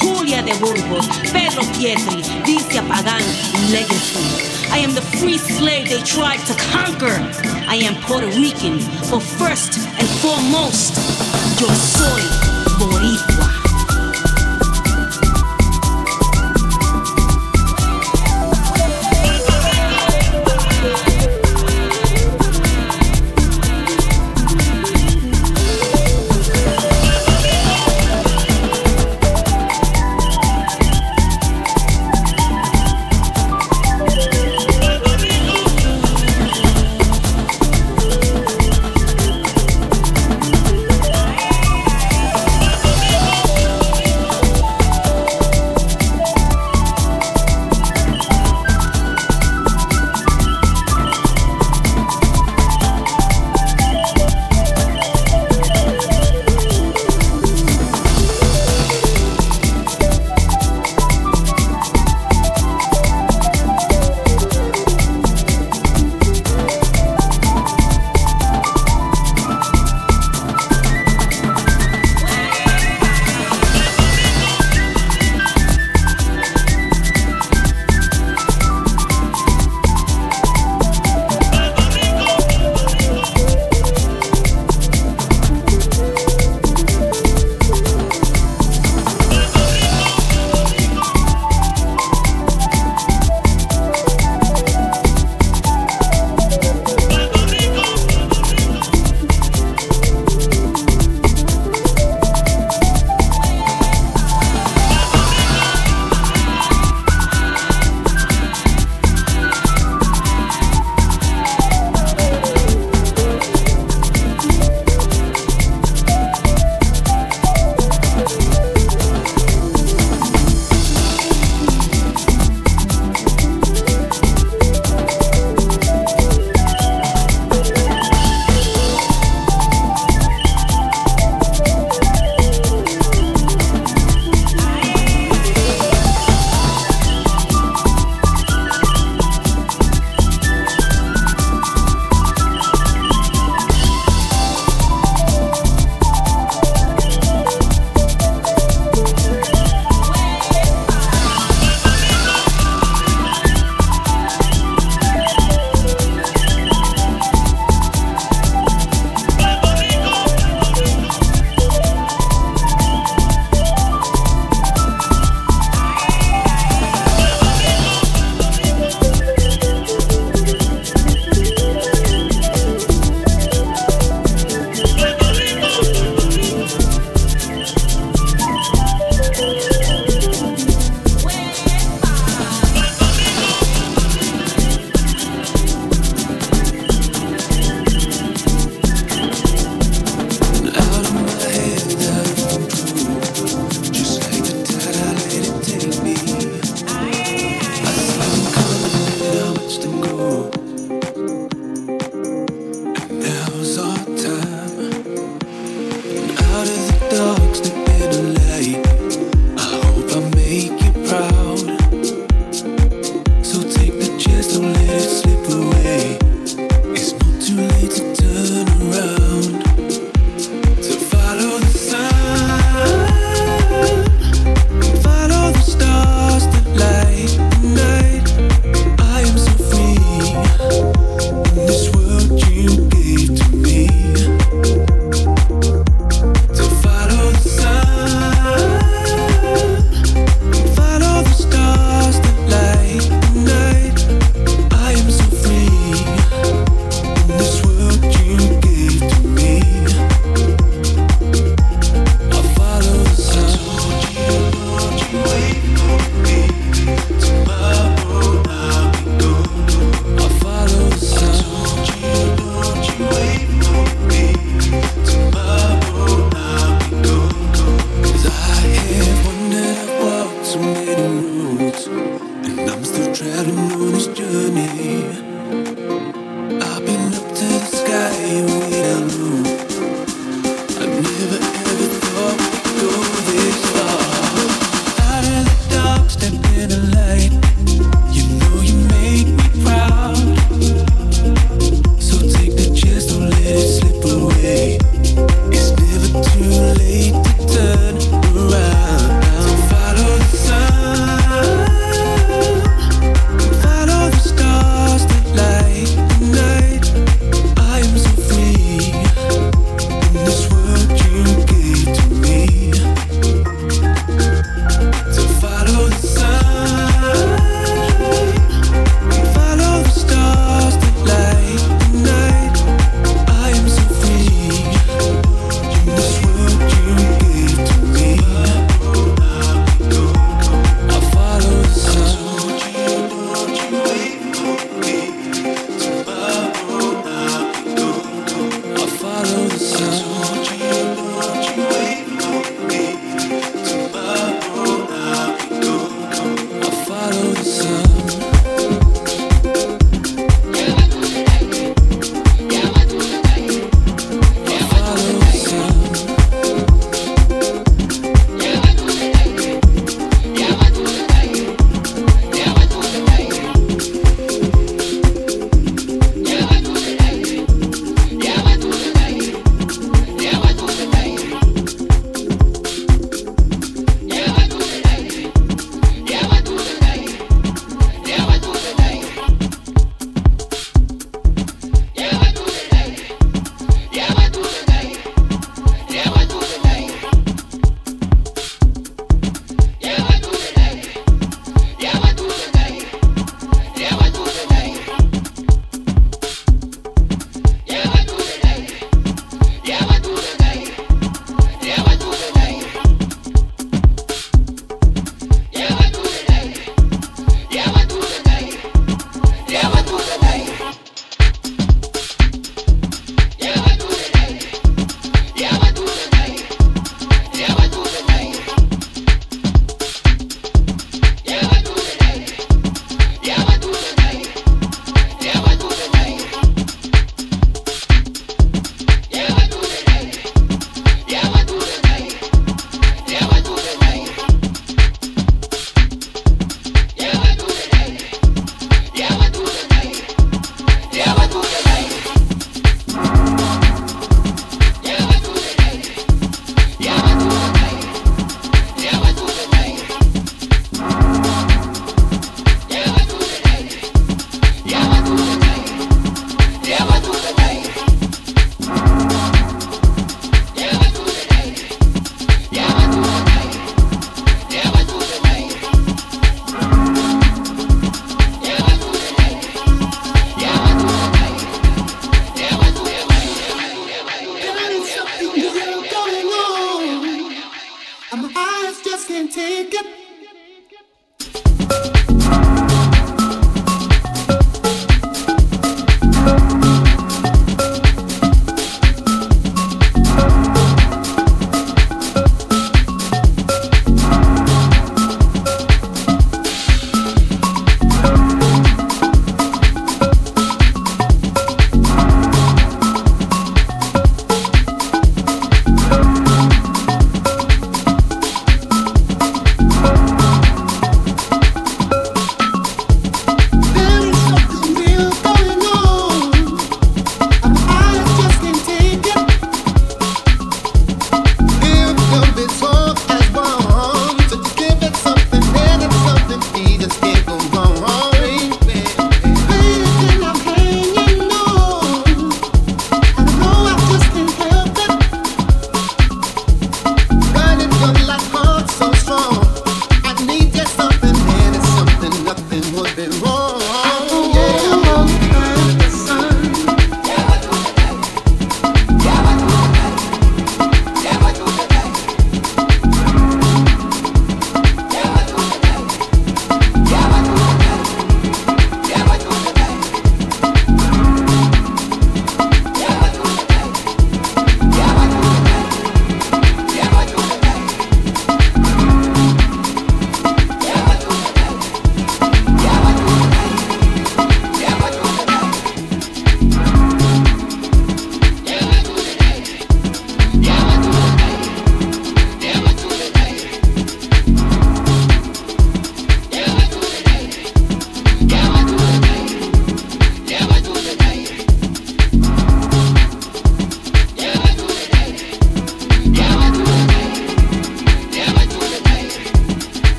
Julia de Burgos, Pedro Pietri, Dylcia Pagan, Legacy. I am the free slave they tried to conquer. I am Puerto Rican, but first and foremost, yo soy Boricua.